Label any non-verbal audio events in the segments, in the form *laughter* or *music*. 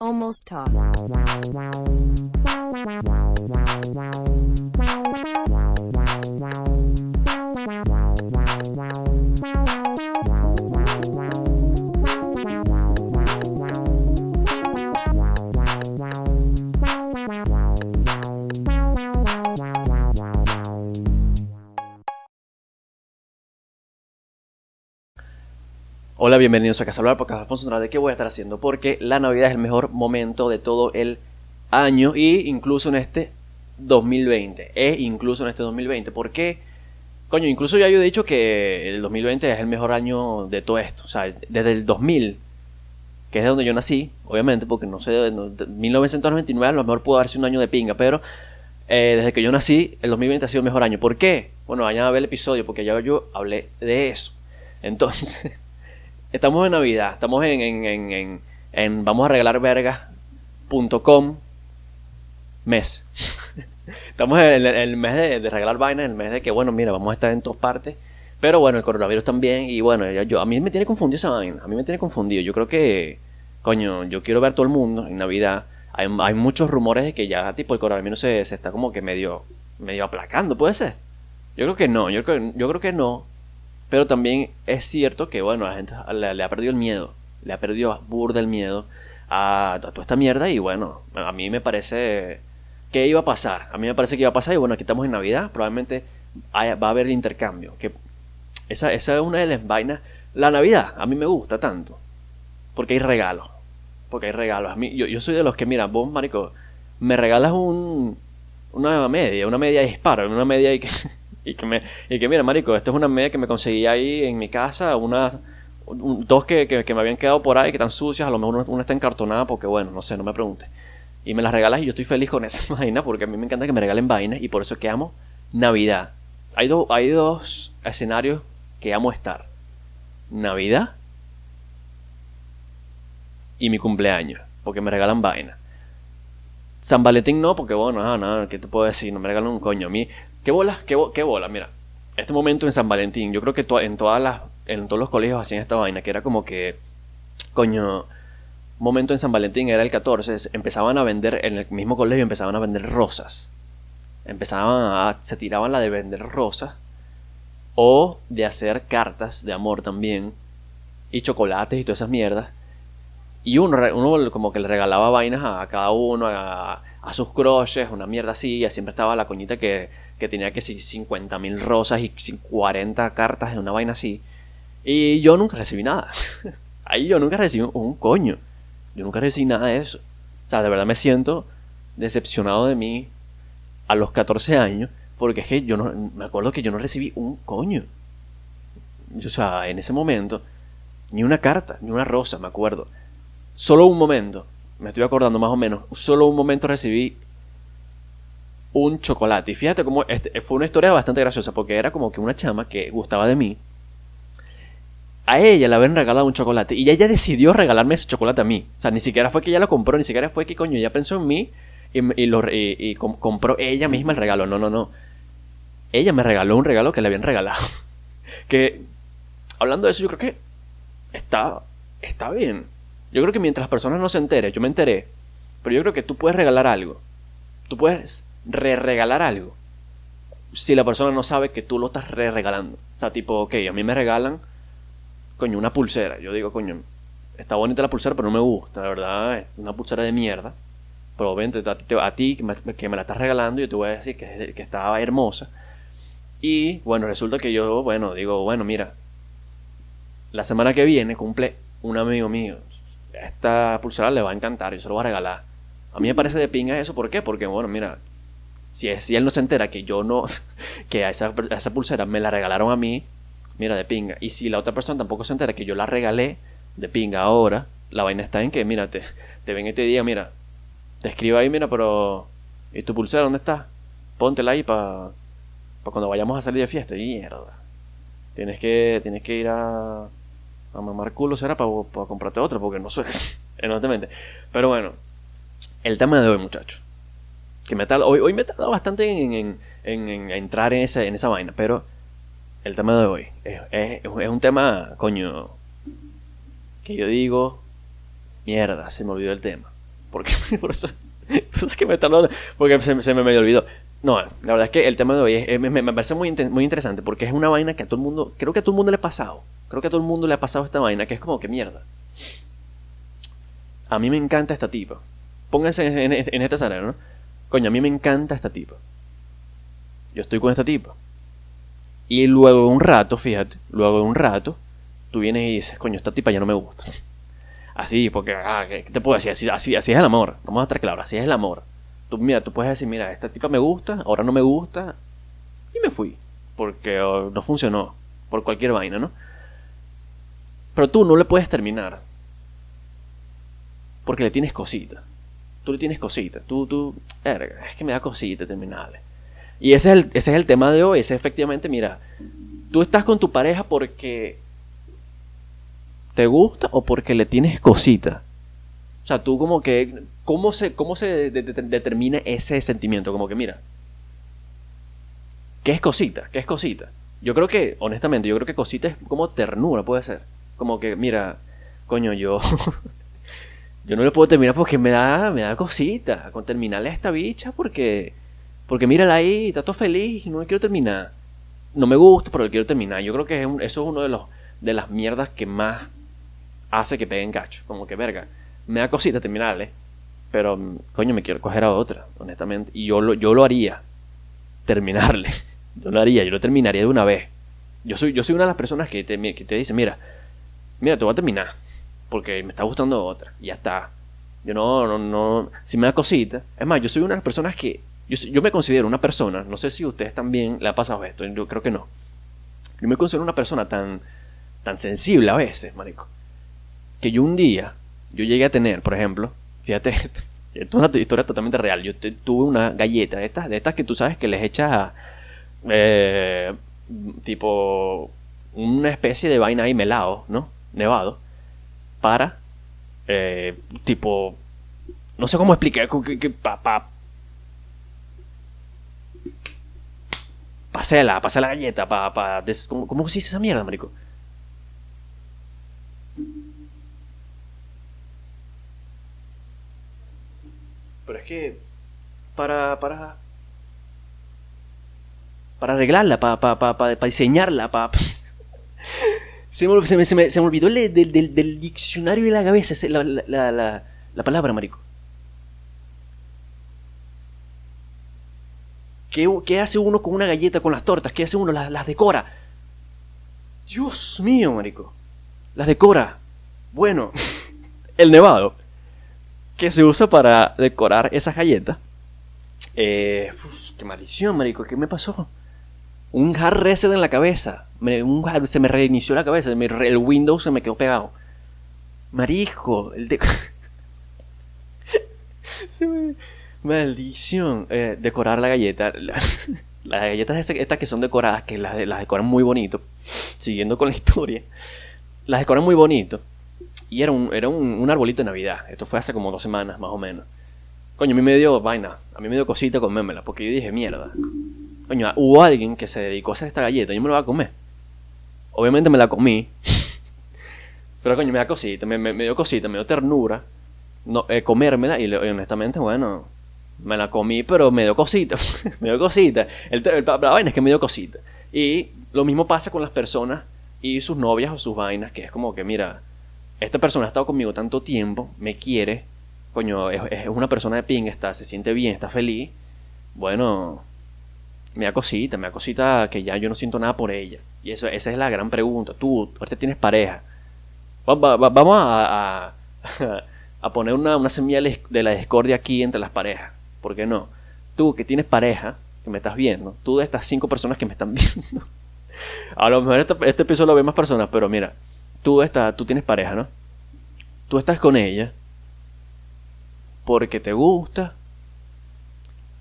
Almost Talk. Hola, bienvenidos a Casa Hablar, porque Alfonso Andrade, ¿qué voy a estar haciendo? Porque la Navidad es el mejor momento de todo el año y incluso en este 2020, e incluso en este 2020. ¿Por qué? Coño, incluso ya yo he dicho que el 2020 es el mejor año de todo esto. O sea, desde el 2000, que es de donde yo nací, obviamente, porque no sé, no- de- 1999 a lo mejor pudo haber sido un año de pinga, pero eh, desde que yo nací, el 2020 ha sido el mejor año. ¿Por qué? Bueno, vayan a ver el episodio, porque ya yo hablé de eso. Entonces, *laughs* estamos en Navidad, estamos en, en, en, en, en vamos a regalar vergas.com mes. *laughs* estamos en el, mes de, regalar vainas, el mes de que, bueno, mira, vamos a estar en todas partes. Pero bueno, el coronavirus también. Y bueno, ya- yo, a mí me tiene confundido esa vaina. A mí me tiene confundido. Yo creo que, coño, yo quiero ver todo el mundo en Navidad. Hay, hay muchos rumores de que ya, tipo, el coronavirus se, se está como que medio, medio aplacando, ¿puede ser? Yo creo que no, yo creo, yo creo que no. Pero también es cierto que, bueno, la gente le, ha perdido el miedo. Le ha perdido burda el miedo a, toda esta mierda. Y bueno, a mí me parece que iba a pasar. A mí me parece que iba a pasar. Y bueno, aquí estamos en Navidad. Probablemente va a haber intercambio. Que esa, esa es una de las vainas. La Navidad a mí me gusta tanto. Porque hay regalos. Porque hay regalos. A mí, yo, yo soy de los que, mira, vos, marico, me regalas un, una media, una media de disparo, una media y que, *laughs* y que me, y que mira, marico, esta es una media que me conseguí ahí en mi casa, una, un- dos que, que, me habían quedado por ahí, que están sucias, a lo mejor una, está encartonada porque, bueno, no sé, no me pregunte. Y me las regalas y yo estoy feliz con *laughs* esa vaina porque a mí me encanta que me regalen vainas y por eso es que amo Navidad. Hay, dos hay dos escenarios que amo estar. Navidad y mi cumpleaños, porque me regalan vainas. San Valentín no, porque bueno, ah, nada, ¿qué te puedo decir? No me regalan un coño. A mí, ¿qué bola? ¿Qué, qué bola? Mira, este momento en San Valentín, yo creo que en todas las, en todos los colegios hacían esta vaina, que era como que, coño, momento en San Valentín era el 14, es- empezaban a vender, en el mismo colegio empezaban a vender rosas. Empezaban a, se tiraban la de vender rosas, o de hacer cartas de amor también, y chocolates y todas esas mierdas. Y uno como que le regalaba vainas a cada uno, a, a sus crushes, una mierda así. Y siempre estaba la coñita que, que tenía que si 50 mil rosas y cin- 40 cartas de una vaina así. Y yo nunca recibí nada. *laughs* Ahí yo nunca recibí un coño. Yo nunca recibí nada de eso. O sea, de verdad me siento decepcionado de mí a los 14 años. Porque es que yo no, me acuerdo que yo no recibí un coño. O sea, en ese momento, ni una carta, ni una rosa, me acuerdo. Solo un momento, me estoy acordando más o menos, solo un momento recibí un chocolate. Y fíjate cómo este, fue una historia bastante graciosa, porque era como que una chama que gustaba de mí. A ella le habían regalado un chocolate y ella decidió regalarme ese chocolate a mí. O sea, ni siquiera fue que ella lo compró, ni siquiera fue que coño, ella pensó en mí y, y lo, y- y com- compró ella misma el regalo. No, no, no. Ella me regaló un regalo que le habían regalado. *laughs* que, hablando de eso, yo creo que está, está bien. Yo creo que mientras las personas no se enteren, yo me enteré, pero yo creo que tú puedes regalar algo. Tú puedes re-regalar algo. Si la persona no sabe que tú lo estás re-regalando. O sea, tipo, ok, a mí me regalan, coño, una pulsera. Yo digo, coño, está bonita la pulsera, pero no me gusta, la verdad, es una pulsera de mierda. Pero obviamente a ti, que me la estás regalando, yo te voy a decir que, que estaba hermosa. Y bueno, resulta que yo, bueno, digo, bueno, mira, la semana que viene cumple un amigo mío. Esta pulsera le va a encantar, yo se lo voy a regalar. A mí me parece de pinga eso, ¿por qué? Porque, bueno, mira, si, si él no se entera que yo no, *laughs* que a esa, esa pulsera me la regalaron a mí, mira, de pinga. Y si la otra persona tampoco se entera que yo la regalé, de pinga ahora, la vaina está en que, mira, te, ven y te diga, mira, te escribo ahí, mira, pero, ¿y tu pulsera dónde está? Póntela ahí para cuando vayamos a salir de fiesta. Mierda. Tienes que, tienes que ir a, a mamar culo, será para comprarte otra, porque no soy *laughs* evidentemente. Pero bueno, el tema de hoy, muchachos. Que me tal, hoy, hoy me he tardado bastante en, en- en- en entrar en esa, en esa vaina, pero el tema de hoy es, es- es un tema, coño, que yo digo, mierda, se me olvidó el tema. Porque, *laughs* por, eso, es que me está Porque se, se me olvidó. No, la verdad es que el tema de hoy me, me, parece muy, muy interesante porque es una vaina que a todo el mundo, creo que a todo el mundo le ha pasado. Creo que a todo el mundo le ha pasado esta vaina que es como que mierda. A mí me encanta esta tipa. Pónganse en, en, esta sala, ¿no? Coño, a mí me encanta esta tipa. Yo estoy con esta tipa. Y luego de un rato, fíjate, luego de un rato, tú vienes y dices, coño, esta tipa ya no me gusta. Así, porque, ah, ¿qué te puedo decir? Así, así, así es el amor. Vamos a estar claros, así es el amor. Tú, mira, tú puedes decir, mira, esta tipa me gusta, ahora no me gusta, y me fui. Porque oh, no funcionó, por cualquier vaina, ¿no? Pero tú no le puedes terminar. Porque le tienes cosita. Tú le tienes cosita. Tú, tú, es que me da cosita terminarle. Y ese es, el, ese es el tema de hoy. Ese es efectivamente, mira, tú estás con tu pareja porque te gusta o porque le tienes cosita. O sea, tú como que ¿Cómo se, cómo se determina ese sentimiento? Como que, mira, ¿qué es cosita? ¿Qué es cosita? Yo creo que, honestamente, yo creo que cosita es como ternura, puede ser. Como que, mira, coño, yo. *laughs* yo no le puedo terminar porque me da, me da cosita. Con terminarle a esta bicha porque. Porque mírala ahí, está todo feliz y no le quiero terminar. No me gusta, pero quiero terminar. Yo creo que eso es uno de los de las mierdas que más hace que peguen cacho. Como que, verga, me da cosita terminarle pero, coño, me quiero coger a otra, honestamente. Y yo lo, yo lo haría. Terminarle. *laughs* Yo lo haría, yo lo terminaría de una vez. Yo soy, yo soy una de las personas que te, que te dice, mira, mira, te voy a terminar. Porque me está gustando otra. Y ya está. Yo no, no, no. Si me da cosita. Es más, yo soy una de las personas que. Yo, yo me considero una persona. No sé si ustedes también le ha pasado esto. Yo creo que no. Yo me considero una persona tan. tan sensible a veces, marico. Que yo un día. Yo llegué a tener, por ejemplo, Fíjate, esto *laughs* es una historia totalmente real. Yo tuve una galleta de estas, de estas que tú sabes que les echas eh, tipo una especie de vaina ahí melado, ¿no? Nevado. Para, eh, tipo, no sé cómo explicar, que, que, pa, pa, pasé la, galleta, pa, pa, ¿cómo, ¿cómo se dice esa mierda, marico? Pero es que para, para, para arreglarla, para, para, para, para diseñarla, para... se, me, se, me, se, me, olvidó el, del, del, del, diccionario de la cabeza la, la, la, la palabra, marico. ¿Qué, ¿Qué, hace uno con una galleta con las tortas? ¿Qué hace uno? Las, las decora. Dios mío, marico. Las decora. Bueno, *laughs* el nevado que se usa para decorar esas galletas. Eh, qué maldición, marico, ¿qué me pasó? Un hard reset en la cabeza. se me reinició la cabeza. el Windows se me quedó pegado. Marico, el de... *laughs* Maldición. Eh, decorar la galleta. *laughs* las galletas estas que son decoradas, que las, las decoran muy bonito. Siguiendo con la historia. Las decoran muy bonito. Y era un, era un, arbolito de Navidad. Esto fue hace como dos semanas, más o menos. Coño, a mí me dio vaina. A mí me dio cosita comérmela. Porque yo dije, mierda. Coño, hubo alguien que se dedicó a hacer esta galleta. Yo me la voy a comer. Obviamente me la comí. *laughs* Pero coño, me da cosita. Me, me, dio cosita, me dio ternura. No, eh, comérmela. Y, honestamente, bueno. Me la comí, pero me dio cosita. *laughs* me dio cosita. El, la vaina es que me dio cosita. Y lo mismo pasa con las personas y sus novias o sus vainas. Que es como que, mira esta persona ha estado conmigo tanto tiempo, me quiere, coño, es, una persona de ping, está, se siente bien, está feliz, bueno, me da cosita, me da cosita que ya yo no siento nada por ella. Y eso, esa es la gran pregunta. Tú, ahorita tienes pareja. vamos a, *laughs* a, poner una, una, semilla de la discordia aquí entre las parejas. ¿Por qué no? Tú que tienes pareja, que me estás viendo, tú de estas cinco personas que me están *laughs* viendo. A lo mejor este, este episodio lo ven más personas, pero mira, tú, estás, tú tienes pareja, ¿no? Tú estás con ella porque te gusta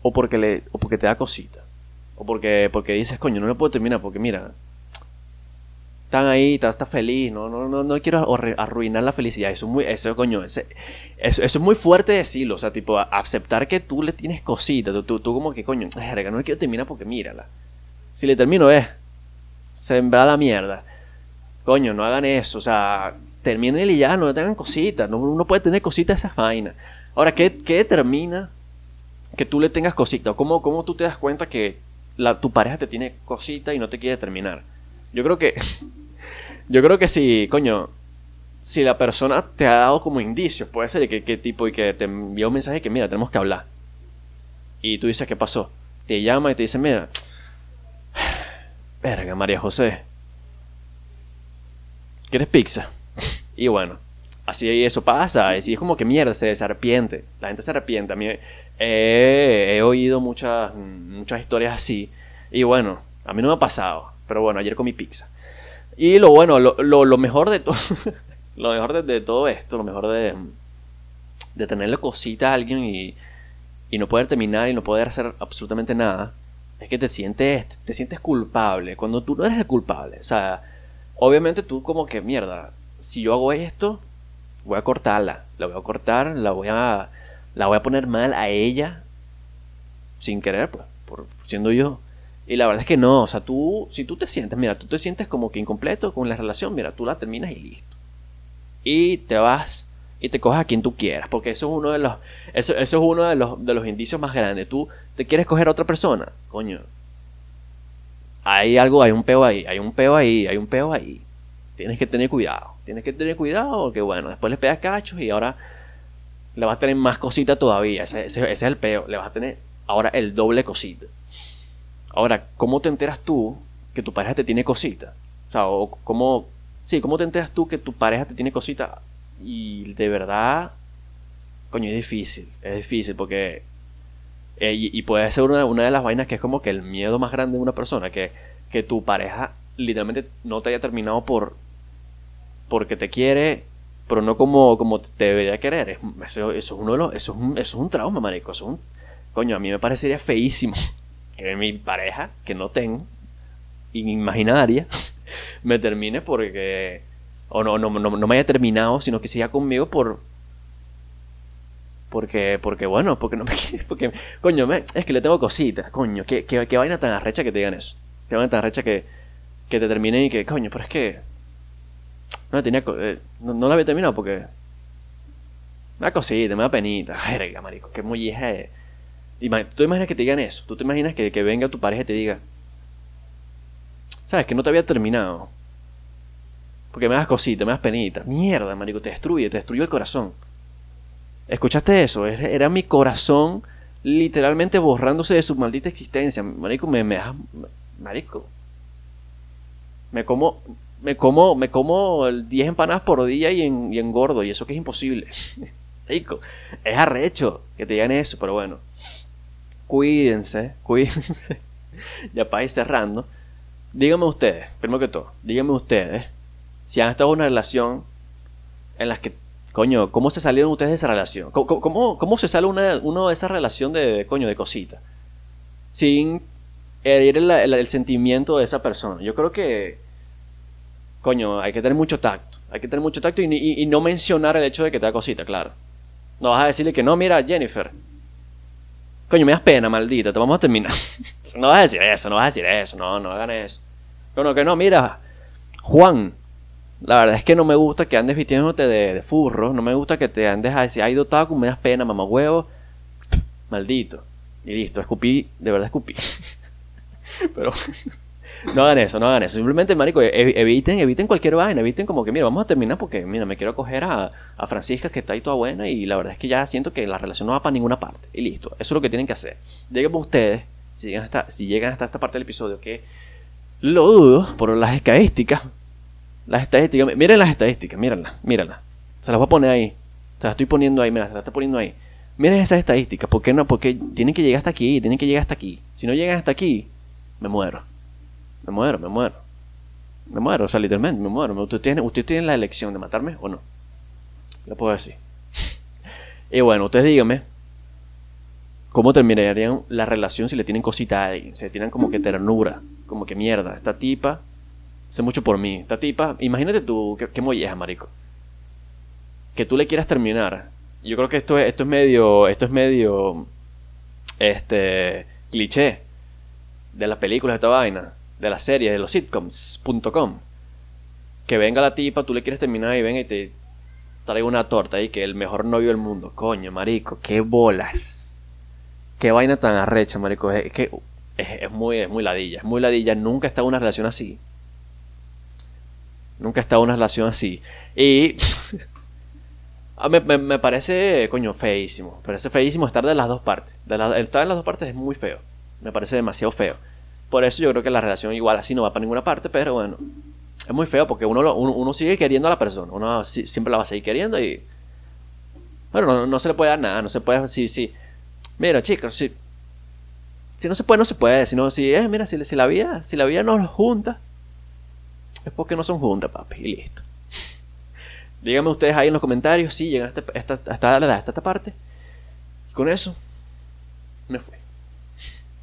o porque, le, o porque te da cosita. O porque, porque dices, coño, no le puedo terminar porque mira, están ahí, está feliz, no, no, no, no quiero arruinar la felicidad. Eso es muy, eso, coño, eso, eso, es muy fuerte decirlo, o sea, tipo, aceptar que tú le tienes cosita, tú, tú, como que, coño, no le quiero terminar porque mírala. Si le termino, es, se me va la mierda coño, no hagan eso, o sea, terminen y ya, no tengan cositas, no, uno puede tener cositas esas vainas. Ahora, ¿qué, qué determina que tú le tengas cosita? ¿Cómo, ¿Cómo tú te das cuenta que tu pareja te tiene cosita y no te quiere terminar? Yo creo que. *laughs* yo creo que si, coño. Si la persona te ha dado como indicios, puede ser que, qué tipo y que te envió un mensaje que, mira, tenemos que hablar. Y tú dices, ¿qué pasó? Te llama y te dice, mira, *sighs* verga, María José, ¿quieres pizza? *laughs* y bueno, así eso pasa, y es como que mierda, se, arrepiente, la gente se arrepiente. A mí he, oído muchas, muchas historias así, y bueno, a mí no me ha pasado, pero bueno, ayer comí pizza. Y lo bueno, lo, lo, mejor de todo, *laughs* lo mejor de, todo esto, lo mejor de, de tenerle cosita a alguien y, y no poder terminar y no poder hacer absolutamente nada, es que te sientes, te sientes culpable cuando tú no eres el culpable. O sea, obviamente tú como que mierda, si yo hago esto, voy a cortarla, la voy a cortar, la voy a, la voy a poner mal a ella sin querer, pues, por siendo yo. Y la verdad es que no, o sea, tú, si tú te sientes, mira, tú te sientes como que incompleto con la relación, mira, tú la terminas y listo. Y te vas y te coges a quien tú quieras, porque eso es uno de los, eso, eso es uno de los, de los indicios más grandes. Tú te quieres coger a otra persona, coño. Hay algo, hay un peo ahí, hay un peo ahí, hay un peo ahí. Tienes que tener cuidado, tienes que tener cuidado porque bueno, después le pegas cachos y ahora le vas a tener más cosita todavía. Ese, es el peo, le vas a tener ahora el doble cosita. Ahora, ¿cómo te enteras tú que tu pareja te tiene cosita? O sea, cómo, sí, ¿cómo te enteras tú que tu pareja te tiene cosita? Y de verdad, coño, es difícil, es difícil porque... Eh, y, puede ser una, una, de las vainas que es como que el miedo más grande de una persona, que, que tu pareja literalmente no te haya terminado por... porque te quiere, pero no como, como te debería querer. Eso, eso, es un, eso es un trauma, marico. Eso es un, coño, a mí me parecería feísimo *laughs* que mi pareja, que no tengo, imaginaria, *laughs* me termine porque... O no, no, no, me haya terminado, sino que siga conmigo por... Porque, porque bueno, porque no me *laughs* porque, coño, me, es que le tengo cositas, coño, qué, qué, vaina tan arrecha que te digan eso. Qué vaina tan arrecha que, que te termine y que, coño, pero es que no tenía, eh, no, la había terminado porque me da cosita, me da penita. *laughs* Verga, marico, qué molleja es. ¿Tú te imaginas que te digan eso? ¿Tú te imaginas que, que venga tu pareja y te diga, sabes, que no te había terminado? Porque me das cosita, me das penita. Mierda, marico, te destruye, te destruyó el corazón. ¿Escuchaste eso? Era mi corazón literalmente borrándose de su maldita existencia. Marico, me, me Marico. Me como. Me como. Me como 10 empanadas por día y, en, y engordo. Y eso que es imposible. *laughs* Marico. Es arrecho que te digan eso, pero bueno cuídense, *laughs* cuídense. ya para ir cerrando. Díganme ustedes, primero que todo, díganme ustedes si han estado en una relación en la que, coño, ¿cómo se salieron ustedes de esa relación? ¿Cómo, cómo, se sale una, uno de esa relación de, coño, de cosita? Sin herir el, sentimiento de esa persona. Yo creo que, coño, hay que tener mucho tacto. Hay que tener mucho tacto y, y no mencionar el hecho de que te da cosita, claro. No vas a decirle que no, mira, Jennifer, Coño, me das pena, maldita, te vamos a terminar. *laughs* no vas a decir eso, no vas a decir eso, no, no hagan eso. No, no, que no, mira, Juan, la verdad es que no me gusta que andes vistiéndote de, furro, no me gusta que te andes a decir, ay, dotado, me das pena, mamá huevo, maldito. Y listo, escupí, de verdad escupí. *laughs* Pero no hagan eso, no hagan eso. Simplemente, marico, e-, eviten, eviten cualquier vaina, eviten como que, mira, vamos a terminar porque, mira, me quiero acoger a, Francisca que está ahí toda buena y la verdad es que ya siento que la relación no va para ninguna parte. Y listo, eso es lo que tienen que hacer. Díganme ustedes, si llegan hasta, si llegan hasta esta parte del episodio, que lo dudo por las estadísticas. Las estadísticas, miren las estadísticas, mírenlas, mírenlas. Se las voy a poner ahí. Se las estoy poniendo ahí, mira, se las estoy poniendo ahí. Miren esas estadísticas, ¿por qué no? Porque tienen que llegar hasta aquí, tienen que llegar hasta aquí. Si no llegan hasta aquí, me muero. Me muero, me muero. Me muero, o sea, literalmente, me muero. Usted tiene, usted tiene la elección de matarme o no. Lo puedo decir. *laughs* y bueno, ustedes díganme cómo terminarían la relación si le tienen cosita a alguien. Si le tienen como que ternura. Como que mierda, esta tipa hace mucho por mí. Esta tipa, imagínate tú, qué molleja, marico. Que tú le quieras terminar. Yo creo que esto es, esto es medio, esto es medio, este, cliché de las películas de esta vaina de la serie, de los sitcoms.com. Que venga la tipa, tú le quieres terminar y venga y te, traigo una torta y que el mejor novio del mundo. Coño, marico, qué bolas. Qué vaina tan arrecha, marico. Es que es, muy, es muy ladilla, es muy ladilla. Nunca he estado en una relación así. Nunca he estado en una relación así. Y *laughs* ah, me, me, parece, coño, feísimo. Me parece feísimo estar de las dos partes. De estar en las dos partes es muy feo. Me parece demasiado feo. Por eso yo creo que la relación igual así no va para ninguna parte, pero bueno, es muy feo porque uno, uno, sigue queriendo a la persona, uno siempre la va a seguir queriendo y... Bueno, no, se le puede dar nada, no se puede... Sí, sí. Mira, chicos, si, si no se puede, no se puede. Si no, si, eh, mira, si, si la vida, si la vida no los junta, es porque no son juntas, papi, y listo. Díganme ustedes ahí en los comentarios si llegan hasta esta, esta, esta parte. Y con eso, me fui.